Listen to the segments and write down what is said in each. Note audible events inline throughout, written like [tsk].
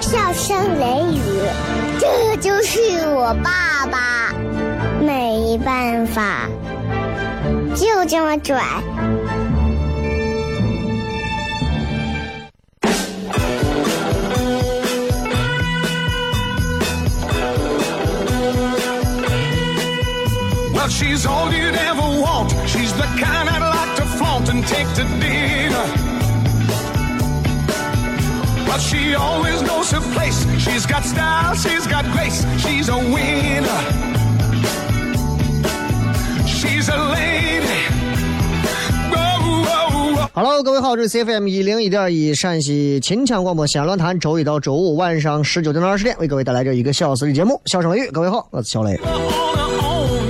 笑声雷雨，这就是我爸爸，没办法，就这么拽。Well, she's all you'd ever want. She's the kind I'd like to flaunt and take to dinner. But she always knows her place. She's got style, she's got grace. She's a winner. she's a lady wow wow wow hello 各位好，这是 CFM 一零一点一陕西秦腔广播西安论坛，周一到周五晚上十九点到二十点为各位带来这一个小时的节目。笑声雷雨，各位好，我是小雷。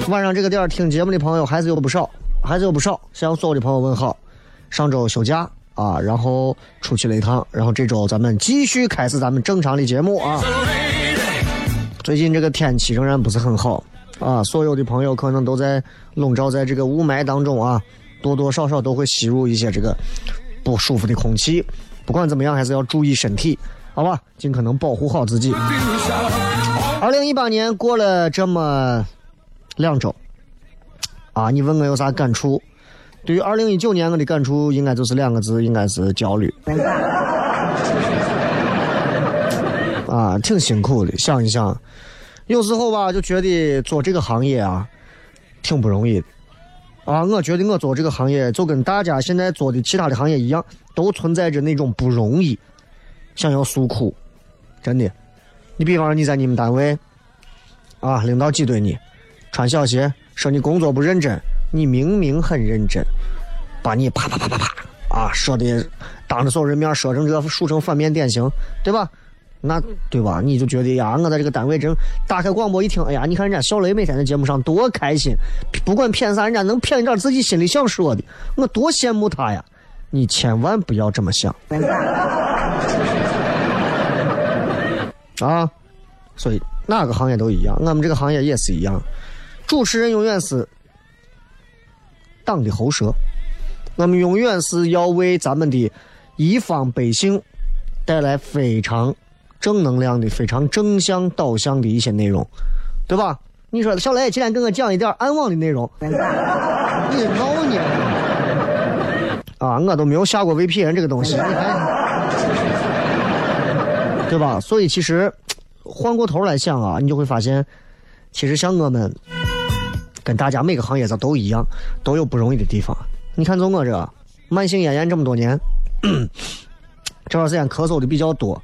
晚上这个点儿听节目的朋友还是有不少，还是有不少。向所有的朋友问好。上周休假啊，然后出去了一趟，然后这周咱们继续开始咱们正常的节目啊。最近这个天气仍然不是很好啊，所有的朋友可能都在笼罩在这个雾霾当中啊，多多少少都会吸入一些这个不舒服的空气。不管怎么样，还是要注意身体，好吧？尽可能保护好自己。二零一八年过了这么两周啊，你问我有啥感触？对于二零一九年我的感触，应该就是两个字，应该是焦虑。啊，挺辛苦的。想一想，有时候吧，就觉得做这个行业啊，挺不容易的。啊，我觉得我做这个行业，就跟大家现在做的其他的行业一样，都存在着那种不容易，想要诉苦。真的，你比方说你在你们单位，啊，领导挤兑你，穿小鞋，说你工作不认真，你明明很认真，把你啪啪啪啪啪啊说的，当着所有人面说成这竖成反面典型，对吧？那对吧？你就觉得呀，我在这个单位真打开广播一听，哎呀，你看人家小雷每天在节目上多开心，不管骗啥，人家能骗一点自己心里想说的，我多羡慕他呀！你千万不要这么想 [laughs] 啊！所以哪个行业都一样，我们这个行业也是一样，主持人永远是党的喉舌，我们永远是要为咱们的一方百姓带来非常。正能量的、非常正向导向的一些内容，对吧？你说小雷今天跟我讲一点暗网的内容，你闹呢？啊，我都没有下过 VPN 这个东西，对吧？所以其实换过头来想啊，你就会发现，其实像我们跟大家每个行业上都一样，都有不容易的地方。你看，就我这慢性咽炎这么多年，这段时间咳嗽的比较多。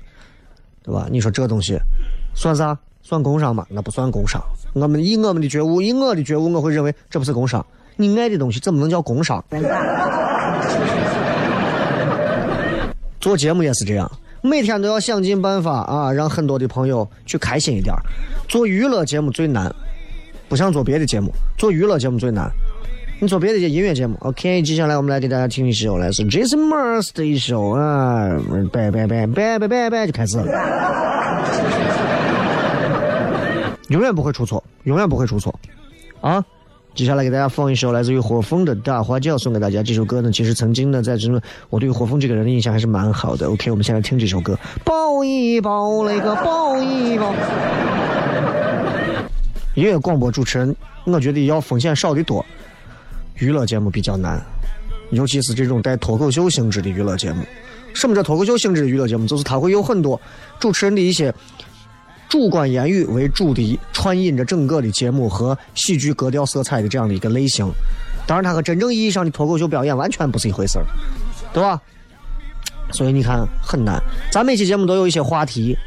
对吧？你说这东西算啥？算工伤吗？那不算工伤。我们以我们的觉悟，以我的觉悟，我会认为这不是工伤。你爱的东西怎么能叫工伤？[laughs] 做节目也是这样，每天都要想尽办法啊，让很多的朋友去开心一点。做娱乐节目最难，不想做别的节目，做娱乐节目最难。你做别的音乐节目，OK，接下来我们来给大家听一首来自 Jason Mraz 的一首啊，拜拜拜拜拜拜拜就开始了，永远不会出错，永远不会出错，啊，接下来给大家放一首来自于火风的《大花轿》，送给大家。这首歌呢，其实曾经呢，在这我对于火风这个人的印象还是蛮好的。OK，我们先来听这首歌，抱一抱那个抱一抱。音乐广播主持人，我觉得要风险少的多。娱乐节目比较难，尤其是这种带脱口秀性质的娱乐节目。什么叫脱口秀性质的娱乐节目？就是它会有很多主持人的一些。主观言语为主的，串引着整个的节目和喜剧格调色彩的这样的一个类型，当然，它和真正意义上的脱口秀表演完全不是一回事儿，对吧？所以你看很难。咱每期节目都有一些话题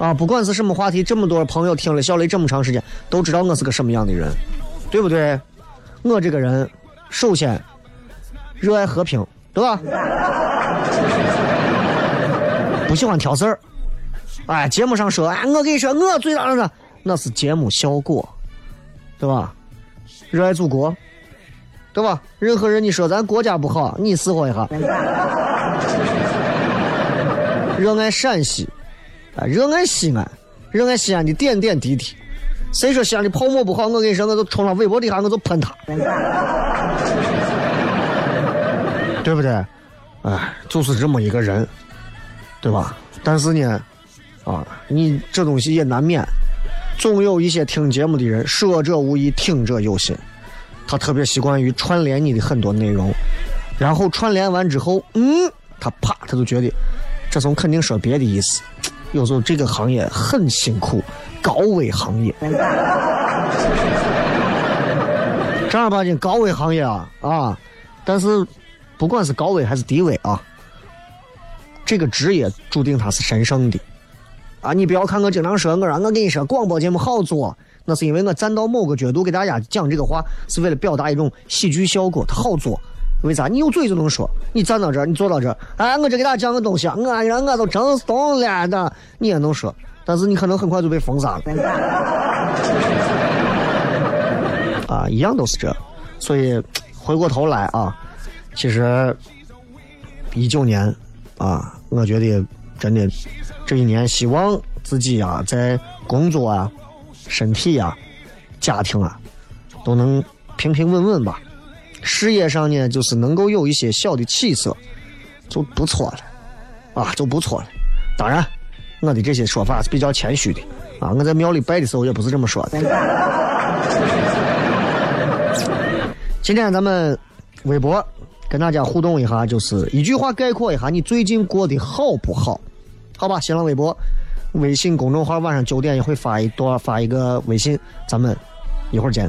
啊，不管是什么话题，这么多朋友听了小雷这么长时间，都知道我是个什么样的人，对不对？我这个人，首先热爱和平，对吧？[laughs] 不喜欢挑事儿。哎，节目上说，哎，我跟你说，我最大的那是节目效果，对吧？热爱祖国，对吧？任何人你说咱国家不好，你死活一下。[laughs] 热爱陕西，热爱西安，热爱西安的点点滴滴。谁说西安的泡沫不好？我跟你说，我就冲上微博底下，我就喷他，[laughs] 对不对？哎，就是这么一个人，对吧？但是呢。啊，你这东西也难免，总有一些听节目的人，说者无意，听者有心。他特别习惯于串联你的很多内容，然后串联完之后，嗯，他啪，他就觉得这从肯定说别的意思。有时候这个行业很辛苦，高危行业，正儿八经高危行业啊啊！但是不管是高危还是低危啊，这个职业注定它是神圣的。啊，你不要看我经常说，我让我跟你说，广播节目好做，那是因为我站到某个角度给大家讲这个话，是为了表达一种喜剧效果，它好做。为啥？你有嘴就能说，你站到这儿，你坐到这儿，哎，我这给大家讲个东西，我让我都整怂了的，你也能说，但是你可能很快就被封杀了。啊，一样都是这，所以回过头来啊，其实一九年啊，我觉得真的。这一年，希望自己啊，在工作啊、身体啊、家庭啊，都能平平稳稳吧。事业上呢，就是能够有一些小的起色，就不错了，啊，就不错了。当然，我的这些说法是比较谦虚的啊。我在庙里拜的时候也不是这么说的。[laughs] 今天咱们微博跟大家互动一下，就是一句话概括一下你最近过得好不好。好吧，新浪微博、微信公众号晚上九点也会发一段，发一个微信，咱们一会儿见。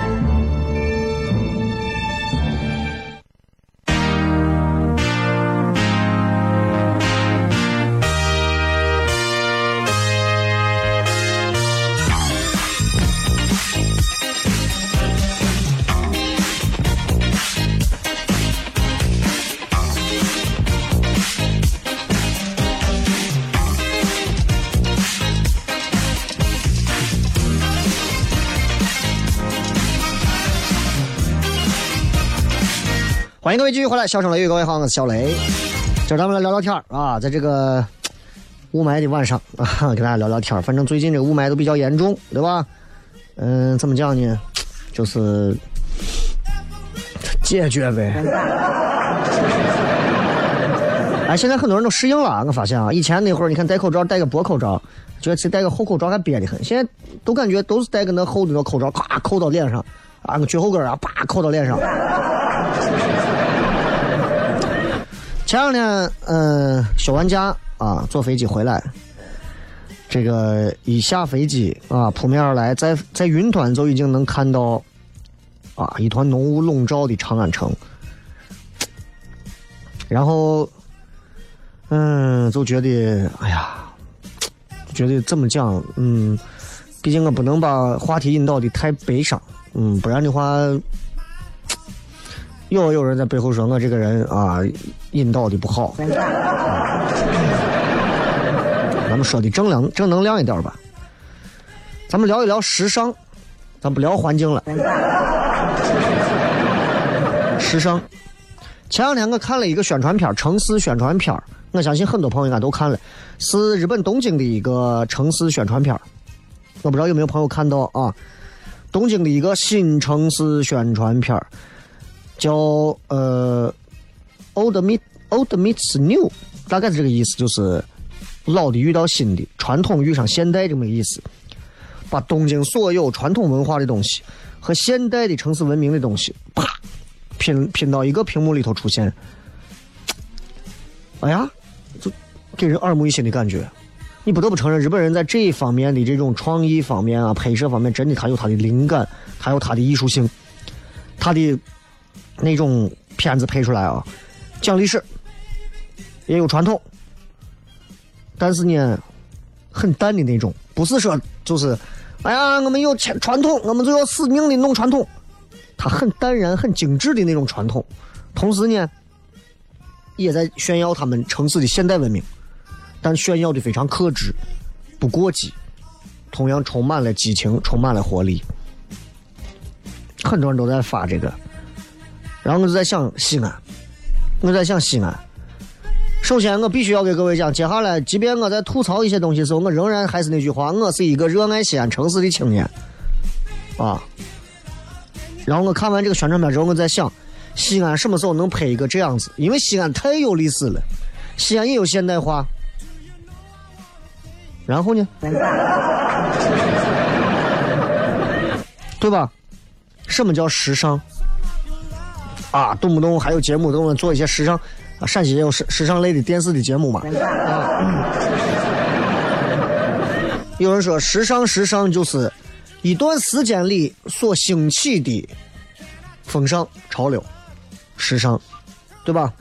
欢迎各位继续回来，笑声雷雨，各位好，我是小雷。今儿咱们来聊聊天啊，在这个雾霾的晚上啊，[laughs] 跟大家聊聊天。反正最近这个雾霾都比较严重，对吧？嗯，怎么讲呢？就是解决呗。[laughs] 哎，现在很多人都适应了，我发现啊，以前那会儿你看戴口罩戴个薄口罩，觉得其实戴个厚口罩还憋得很，现在都感觉都是戴个那厚的那口罩，咔扣到脸上，啊个绝后跟啊，啪扣到脸上。前两天，嗯，休完假啊，坐飞机回来，这个一下飞机啊，扑面而来，在在云端就已经能看到，啊，一团浓雾笼罩的长安城，然后，嗯，就觉得，哎呀，觉得怎么讲，嗯，毕竟我不能把话题引导的太悲伤，嗯，不然的话。又有人在背后说我这个人啊，引导的不好。咱们说的正能正能量一点吧。咱们聊一聊时尚，咱不聊环境了。时尚。前两天我看了一个宣传片，城市宣传片我相信很多朋友应该都看了，是日本东京的一个城市宣传片我不知道有没有朋友看到啊？东京的一个新城市宣传片叫呃，old meet old meets new，大概是这个意思，就是老的遇到新的，传统遇上现代这么个意思。把东京所有传统文化的东西和现代的城市文明的东西，啪拼拼到一个屏幕里头出现。哎呀，就给人耳目一新的感觉。你不得不承认，日本人在这一方面的这种创意方面啊，拍摄方面，真的他有他的灵感，他有他的艺术性，他的。那种片子拍出来啊，讲历史，也有传统，但是呢，很淡的那种，不是说就是，哎呀，我们有传传统，我们就要死命的弄传统，它很淡然、很精致的那种传统，同时呢，也在炫耀他们城市的现代文明，但炫耀的非常克制，不过激，同样充满了激情，充满了活力，很多人都在发这个。然后我就在想西安，我在想西安。首先，我必须要给各位讲，接下来，即便我在吐槽一些东西的时候，我仍然还是那句话，我是一个热爱西安城市的青年，啊。然后我看完这个宣传片之后，我在想，西安什么时候能拍一个这样子？因为西安太有历史了，西安也有现代化。然后呢？[laughs] 对吧？什么叫时尚？啊，动不动还有节目都能做一些时尚，啊，陕西也有时时尚类的电视的节目嘛。啊，有人说时尚时尚就是一段时间里所兴起的风尚潮流，时尚，对吧？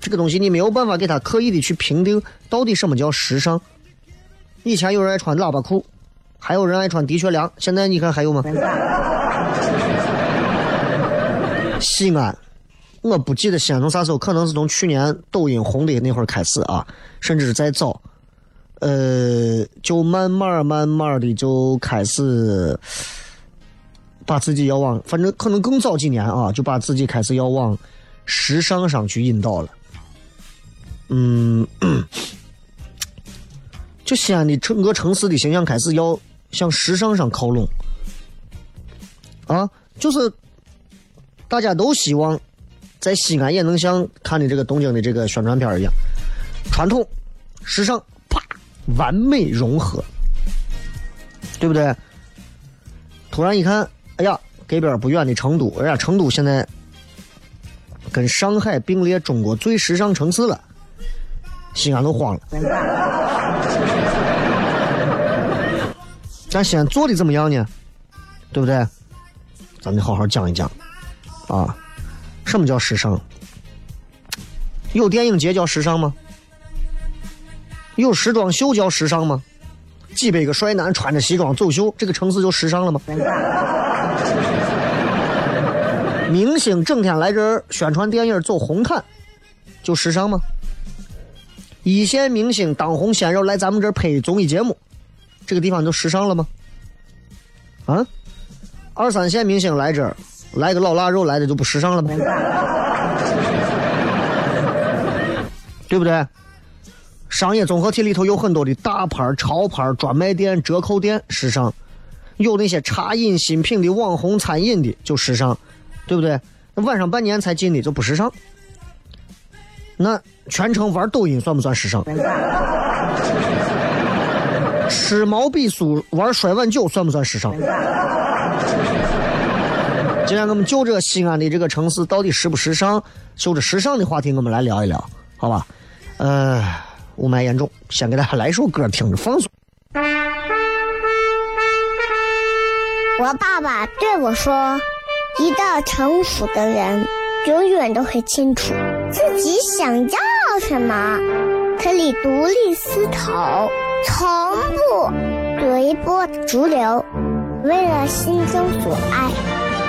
这个东西你没有办法给他刻意的去评定到底什么叫时尚。以前有人爱穿喇叭裤，还有人爱穿的确良，现在你看还有吗？西安。我不记得西安从啥时候，可能是从去年抖音红的那会儿开始啊，甚至是再早，呃，就慢慢慢慢的就开始把自己要往，反正可能更早几年啊，就把自己开始要往时尚上去引导了。嗯，[clears throat] 就西安的整个城市的形象开始要向时尚上靠拢，啊，就是大家都希望。在西安也能像看的这个东京的这个宣传片一样，传统、时尚，啪，完美融合，对不对？突然一看，哎呀，隔边不远的成都，哎呀，成都现在跟上海并列中国最时尚城市了，西安都慌了。咱西安做的怎么样呢？对不对？咱得好好讲一讲，啊。什么叫时尚？有电影节叫时尚吗？有时装秀叫时尚吗？几百个帅男穿着西装走秀，这个城市就时尚了吗？[laughs] 明星整天来这儿宣传电影走红毯，就时尚吗？一线明星当红鲜肉来咱们这儿拍综艺节目，这个地方就时尚了吗？啊？二三线明星来这儿。来个老腊肉来的就不时尚了吗？对不对？商业综合体里头有很多的大牌、潮牌、专卖店、折扣店，时尚；有那些茶饮新品的网红餐饮的，就时尚，对不对？那晚上半年才进的就不时尚。那全程玩抖音算不算时尚？吃毛笔酥、玩摔碗酒算不算时尚？今天我们就这西安的这个城市到底时不时尚，就着时尚的话题，我们来聊一聊，好吧？呃，雾霾严重，先给大家来首歌，听着放松。我爸爸对我说：“一个成熟的人，永远都会清楚自己想要什么，可以独立思考，从不随波逐流，为了心中所爱。”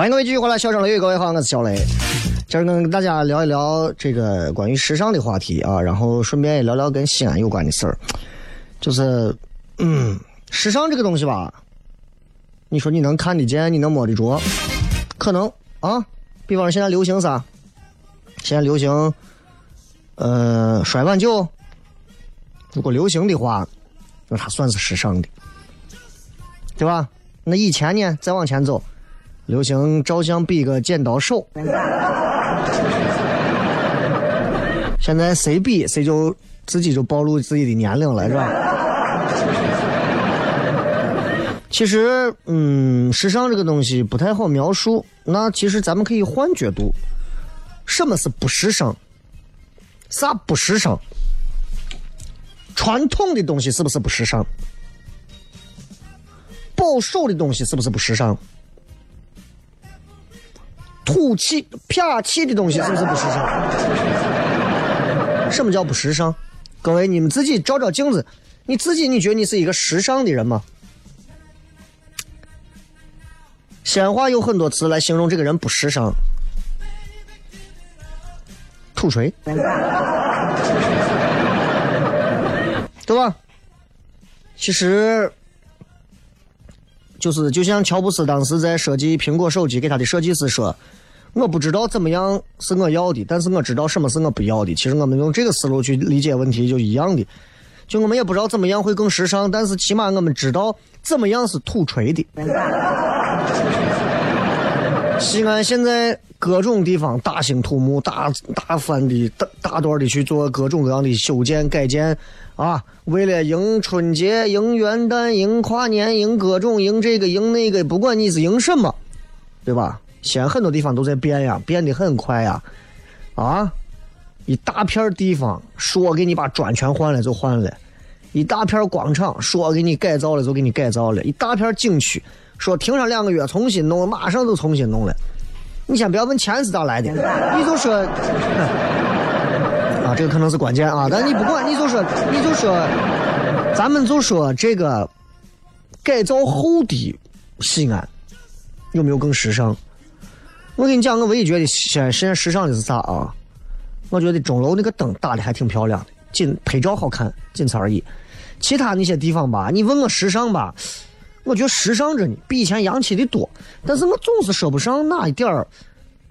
欢迎各位继续回来，笑声雷雨，各位好，我是小雷。今儿跟大家聊一聊这个关于时尚的话题啊，然后顺便也聊聊跟西安有关的事儿。就是，嗯，时尚这个东西吧，你说你能看得见，你能摸得着，可能啊。比方说现在流行啥？现在流行，呃，摔碗酒。如果流行的话，那它算是时尚的，对吧？那以前呢？再往前走。流行照相比个剪刀手，现在谁比谁就自己就暴露自己的年龄了，是吧？其实，嗯，时尚这个东西不太好描述。那其实咱们可以换角度，什么是不时尚？啥不时尚？传统的东西是不是不时尚？保守的东西是不是不时尚？土气、撇气的东西是不是不时尚？什么叫不时尚？各位，你们自己照照镜子，你自己你觉得你是一个时尚的人吗？鲜话有很多词来形容这个人不时尚，土锤，对吧？其实。就是就像乔布斯当时在设计苹果手机，给他的设计师说：“我不知道怎么样是我要的，但是我知道什么是我不要的。”其实我们用这个思路去理解问题就一样的。就我们也不知道怎么样会更时尚，但是起码我们知道怎么样是土锤的。西安现在各种地方大兴土木，大大翻的大大段的去做各种各样的修建改建。啊，为了迎春节、迎元旦、迎跨年、迎各种、迎这个、迎那个，不管你是迎什么，对吧？西安很多地方都在变呀，变得很快呀。啊，一大片地方说给你把砖全换了就换了，一大片广场说给你改造了就给你改造了，一大片景区说停上两个月重新弄，马上就重新弄了。你先不要问钱是咋来的，你就说。[laughs] 啊这个可能是关键啊，但你不管，你就说，你就说，咱们就说这个改造后的西安有没有更时尚？我跟你讲，我唯一觉得现在现在时尚的是啥啊？我觉得钟楼那个灯打的还挺漂亮的，仅拍照好看，仅此而已。其他那些地方吧，你问我时尚吧，我觉得时尚着呢，比以前洋气的多。但是我总是说不上哪一点儿，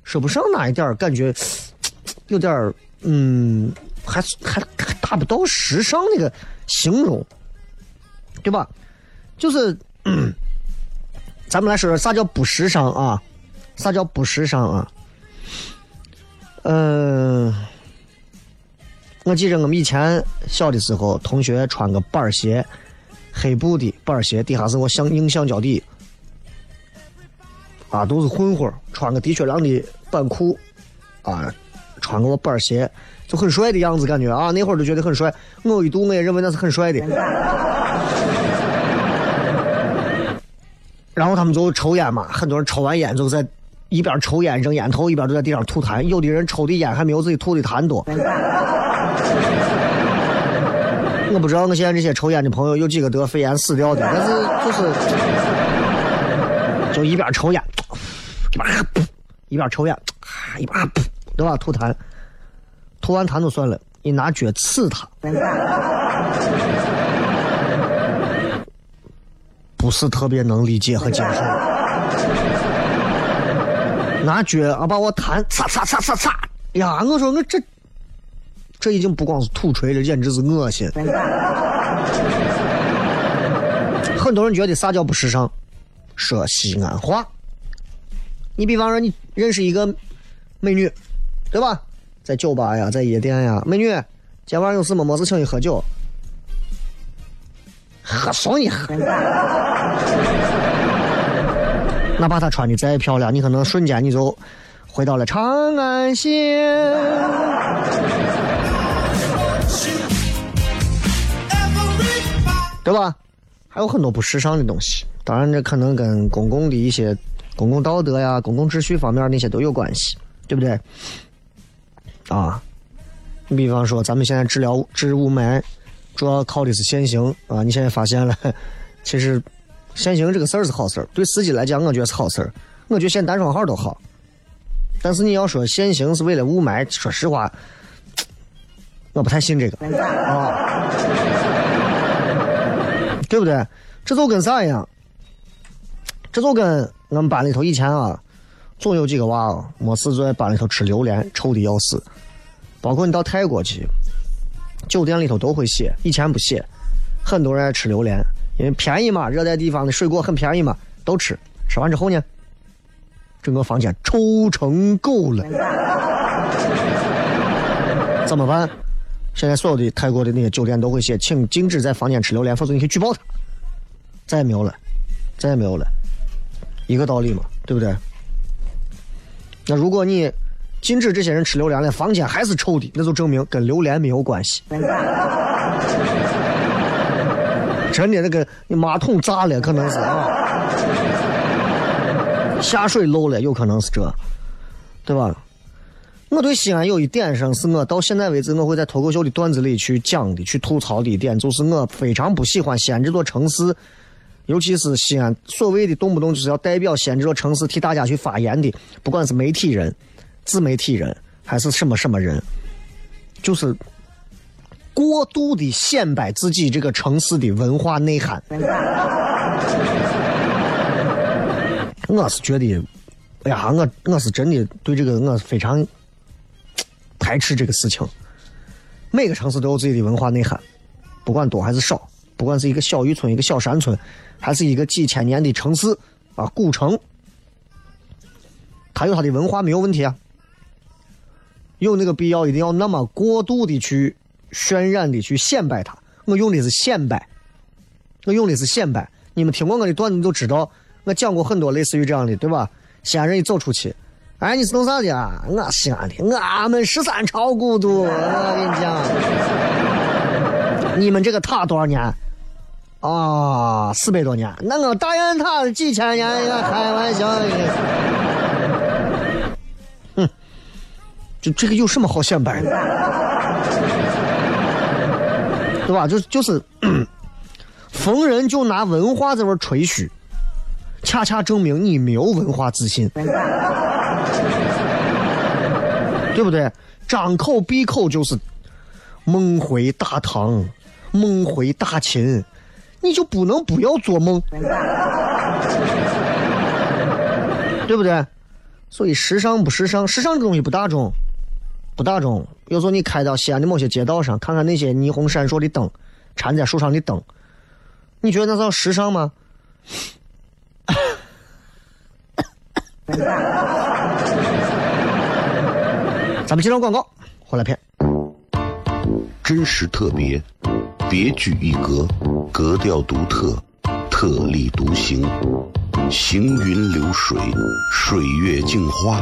说不上哪一点儿，感觉有点儿。嗯，还还还达不到时尚那个形容，对吧？就是，[clears throat] 咱们来说说啥叫不时尚啊？啥叫不时尚啊？嗯，我记着我们以前小的时候，同学穿个板鞋，黑布的板鞋，底下是我橡硬橡胶底，啊，都是混混穿个的确良的板裤，啊。穿个我板鞋，就很帅的样子，感觉啊，那会儿就觉得很帅。我一度我也认为那是很帅的。[laughs] 然后他们就抽烟嘛，很多人抽完烟就在一边抽烟扔烟头，一边都在地上吐痰。有的人抽的烟还没有自己吐的痰多。我不知道我现在这些抽烟的朋友有几个得肺炎死掉的，但是就是就一边抽烟，一边一边抽烟，一边对吧？吐痰，吐完痰就算了，你拿脚刺他，不是特别能理解和接受。拿脚啊把我弹擦擦擦擦擦，呀！我说我这。这已经不光是土锤了，简直是恶心。很多人觉得啥叫不时尚？说西安话。你比方说，你认识一个美女，对吧？在酒吧呀，在夜店呀，美女，今晚有事么？没事，请你喝酒，喝送你喝。哪怕她穿的再漂亮，你可能瞬间你就回到了长安县。对吧？还有很多不时尚的东西，当然这可能跟公共的一些公共道德呀、公共秩序方面那些都有关系，对不对？啊，你比方说咱们现在治疗治雾霾，主要靠的是限行啊。你现在发现了，[laughs] 其实限行这个事儿是好事儿，对司机来讲，我觉得是好事儿。我觉得限单双号都好，但是你要说限行是为了雾霾，说实话，[tsk] 我不太信这个啊。对不对？这就跟啥一样？这就跟我们班里头以前啊，总有几个娃啊，没事就在班里头吃榴莲，臭的要死。包括你到泰国去，酒店里头都会写，以前不写。很多人爱吃榴莲，因为便宜嘛，热带地方的水果很便宜嘛，都吃。吃完之后呢，整个房间臭成狗了，[laughs] 怎么办？现在所有的泰国的那些酒店都会写，请禁止在房间吃榴莲，否则你可以举报他。再也没有了，再也没有了，一个道理嘛，对不对？那如果你禁止这些人吃榴莲了，房间还是臭的，那就证明跟榴莲没有关系。真的，那个马桶炸了，可能是啊，下水漏了，有可能是这，对吧？我对西安有一点上，是我到现在为止我会在脱口秀的段子里去讲的、去吐槽的一点，就是我非常不喜欢西安这座城市，尤其是西安所谓的动不动就是要代表西安这座城市替大家去发言的，不管是媒体人、自媒体人还是什么什么人，就是过度的显摆自己这个城市的文化内涵。我是觉得，哎呀，我我是真的对这个我非常。排斥这个事情。每个城市都有自己的文化内涵，不管多还是少，不管是一个小渔村、一个小山村，还是一个几千年的城市啊古城，它有它的文化没有问题啊。有那个必要一定要那么过度的去渲染的去显摆它？我用的是显摆，我用的是显摆。你们听过我的段子就知道，我讲过很多类似于这样的，对吧？西安人一走出去。哎，你是弄啥的啊？我西安的，俺们十三朝古都。我跟你讲，你们这个塔多少年？啊，四百多年。那我大雁塔几千年？开玩笑的。哼，就这个有什么好显摆的？对吧？就就是，逢人就拿文化在这吹嘘，恰恰证明你没有文化自信。[laughs] 对不对？张口闭口就是梦回大唐，梦回大秦，你就不能不要做梦，对不对？所以时尚不时尚，时尚这东西不大众，不大众。有时候你开到西安的某些街道上，看看那些霓虹闪烁的灯，缠在树上的灯，你觉得那叫时尚吗？[laughs] 咱们接着广告，回来片。真实特别，别具一格，格调独特，特立独行，行云流水，水月镜花，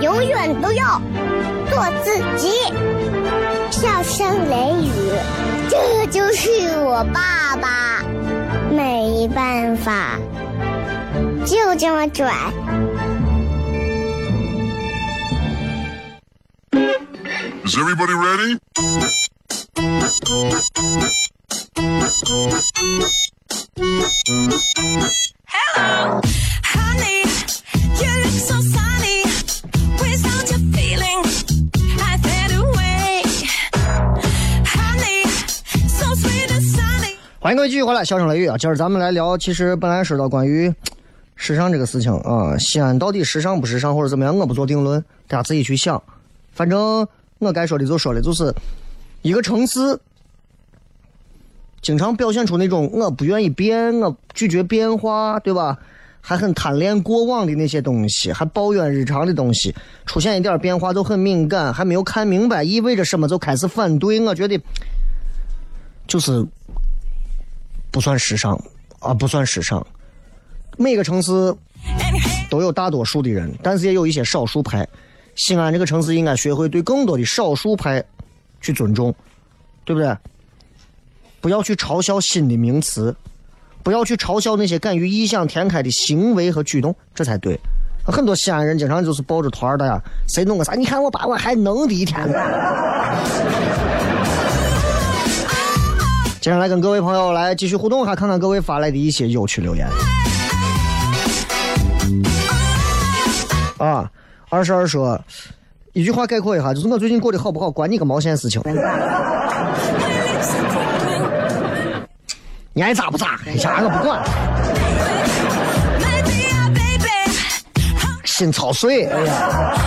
永远都要做自己。”笑声雷雨，这就是我爸爸，没办法，就这么拽。Is everybody ready? Hello, honey, you look so sunny. 欢迎各位继续回来，笑声雷雨啊！今儿咱们来聊，其实本来说到关于 [tsk] 时尚这个事情啊，西安到底时尚不时尚或者怎么样，我不做定论，大家自己去想。反正我该说的就说了，就是一个城市经常表现出那种我不愿意变，我拒绝变化，对吧？还很贪恋过往的那些东西，还抱怨日常的东西，出现一点变化就很敏感，还没有看明白意味着什么就开始反对。我觉得就是不算时尚啊，不算时尚。每个城市都有大多数的人，但是也有一些少数派。西安这个城市应该学会对更多的少数派去尊重，对不对？不要去嘲笑新的名词，不要去嘲笑那些敢于异想天开的行为和举动，这才对。很多西安人经常就是抱着团儿的呀，谁弄个啥？你看我把我还能的一天。接下来跟各位朋友来继续互动哈，看看各位发来的一些有趣留言。啊，二十二说一句话概括一下，就是我最近过得好不好，关你个毛线事情。[laughs] 你爱咋不咋，啥我不管。心操碎，哎呀，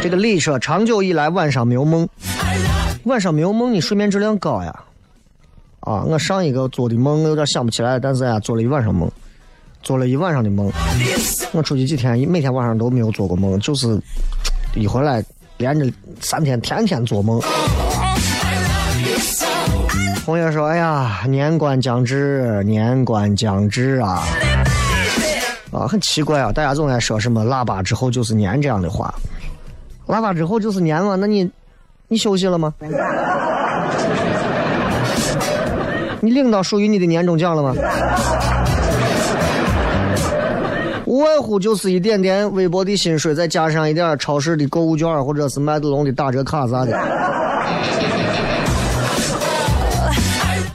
这个李说，长久以来晚上没有梦，晚上没有梦，你睡眠质量高呀。啊，我上一个做的梦我有点想不起来，但是呀，做了一晚上梦，做了一晚上的梦。我出去几天，每天晚上都没有做过梦，就是一回来连着三天，天天做梦。红叶说：“哎呀，年关将至，年关将至啊！啊，很奇怪啊，大家总爱说什么腊八之后就是年这样的话，腊八之后就是年嘛？那你你休息了吗？你领到属于你的年终奖了吗？无外乎就是一点点微薄的薪水，再加上一点超市的购物券或者是麦德龙的打折卡啥的。”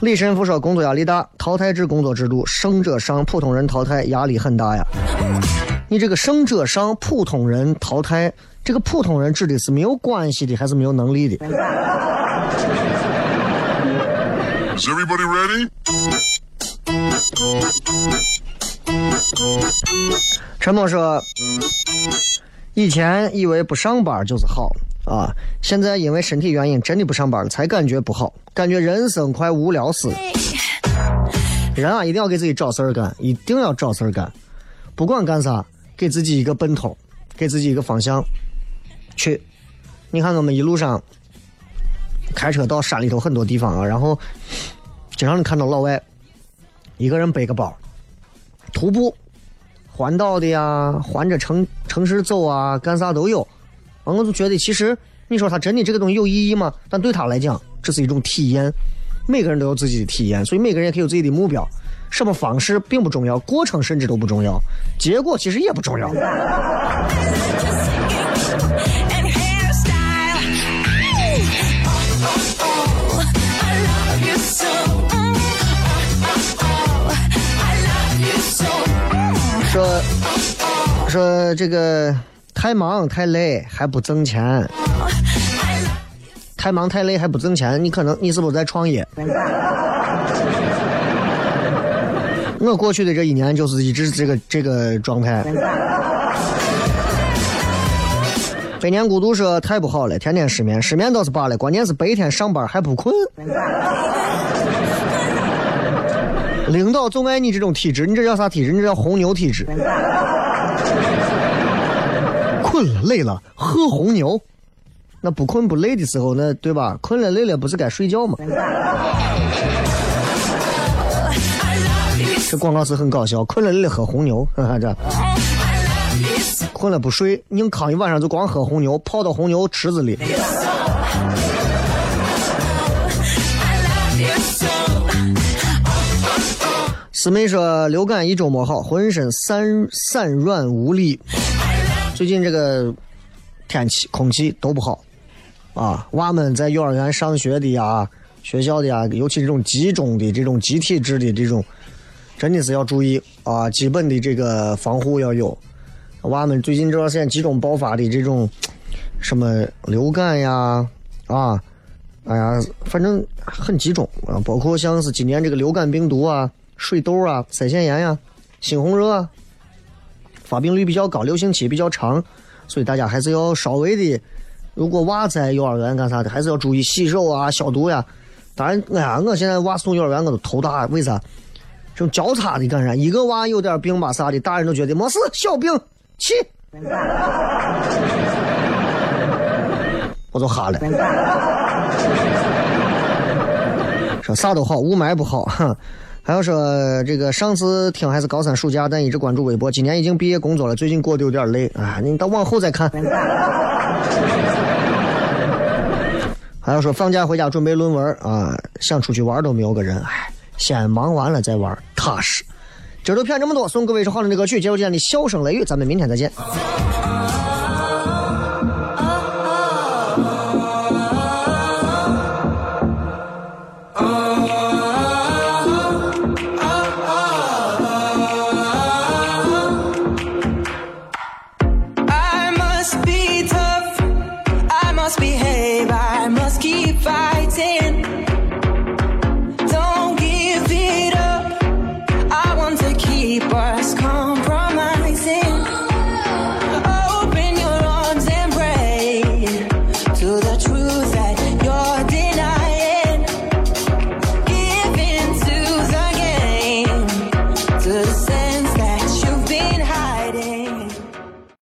李神父说：“工作压力大，淘汰制工作制度，胜者上，普通人淘汰，压力很大呀。你这个胜者上，普通人淘汰，这个普通人指的是没有关系的，还是没有能力的？Is everybody ready? 陈默说：“以前以为不上班就是好啊，现在因为身体原因真的不上班了，才感觉不好，感觉人生快无聊死了。人啊，一定要给自己找事儿干，一定要找事儿干，不管干啥，给自己一个奔头，给自己一个方向去。你看我们一路上开车到山里头很多地方啊，然后经常能看到老外一个人背个包，徒步。”环岛的呀，环着城城市走啊，干啥都有。完，我就觉得其实你说他真的这个东西有意义吗？但对他来讲，这是一种体验。每个人都有自己的体验，所以每个人也可以有自己的目标。什么方式并不重要，过程甚至都不重要，结果其实也不重要。[laughs] 说这个太忙太累还不挣钱，太忙太累还不挣钱，你可能你是不是在创业？我过去的这一年就是一直这个这个状态。百年孤独说太不好了，天天失眠，失眠倒是罢了，关键是白天上班还不困。领导总爱你这种体质，你这叫啥体质？你这叫红牛体质。困了累了喝红牛，那不困不累的时候，那对吧？困了累了不是该睡觉吗？这广告词很搞笑，困了累了喝红牛，[laughs] 哈哈这。困了不睡，硬扛一晚上就光喝红牛，泡到红牛池子里。师妹说流感一周没好，浑身散散软无力。最近这个天气、空气都不好啊！娃们在幼儿园上学的呀，学校的呀，尤其这种集中的、这种集体制的这种，真的是要注意啊！基本的这个防护要有。娃们最近这段时间集中爆发的这种什么流感呀，啊，哎呀，反正很集中啊，包括像是今年这个流感病毒啊、水痘啊、腮腺炎呀、猩红热啊，发病率比较高，流行期比较长，所以大家还是要稍微的，如果娃在幼儿园干啥的，还是要注意洗手啊、消毒呀。当然，哎呀，我现在娃送幼儿园我都头大，为啥？这种交叉的感染，一个娃有点病吧啥的，大人都觉得没事，小病，[laughs] 去。我就哈了。说啥都好，雾霾不好。哼。还有说这个上次听还是高三暑假，但一直关注微博。今年已经毕业工作了，最近过得有点累啊。你到往后再看。还有说放假回家准备论文啊，想出去玩都没有个人。哎，先忙完了再玩，踏实。今儿都骗这么多，送各位一首好听的歌曲，结束今天的笑声雷雨，咱们明天再见。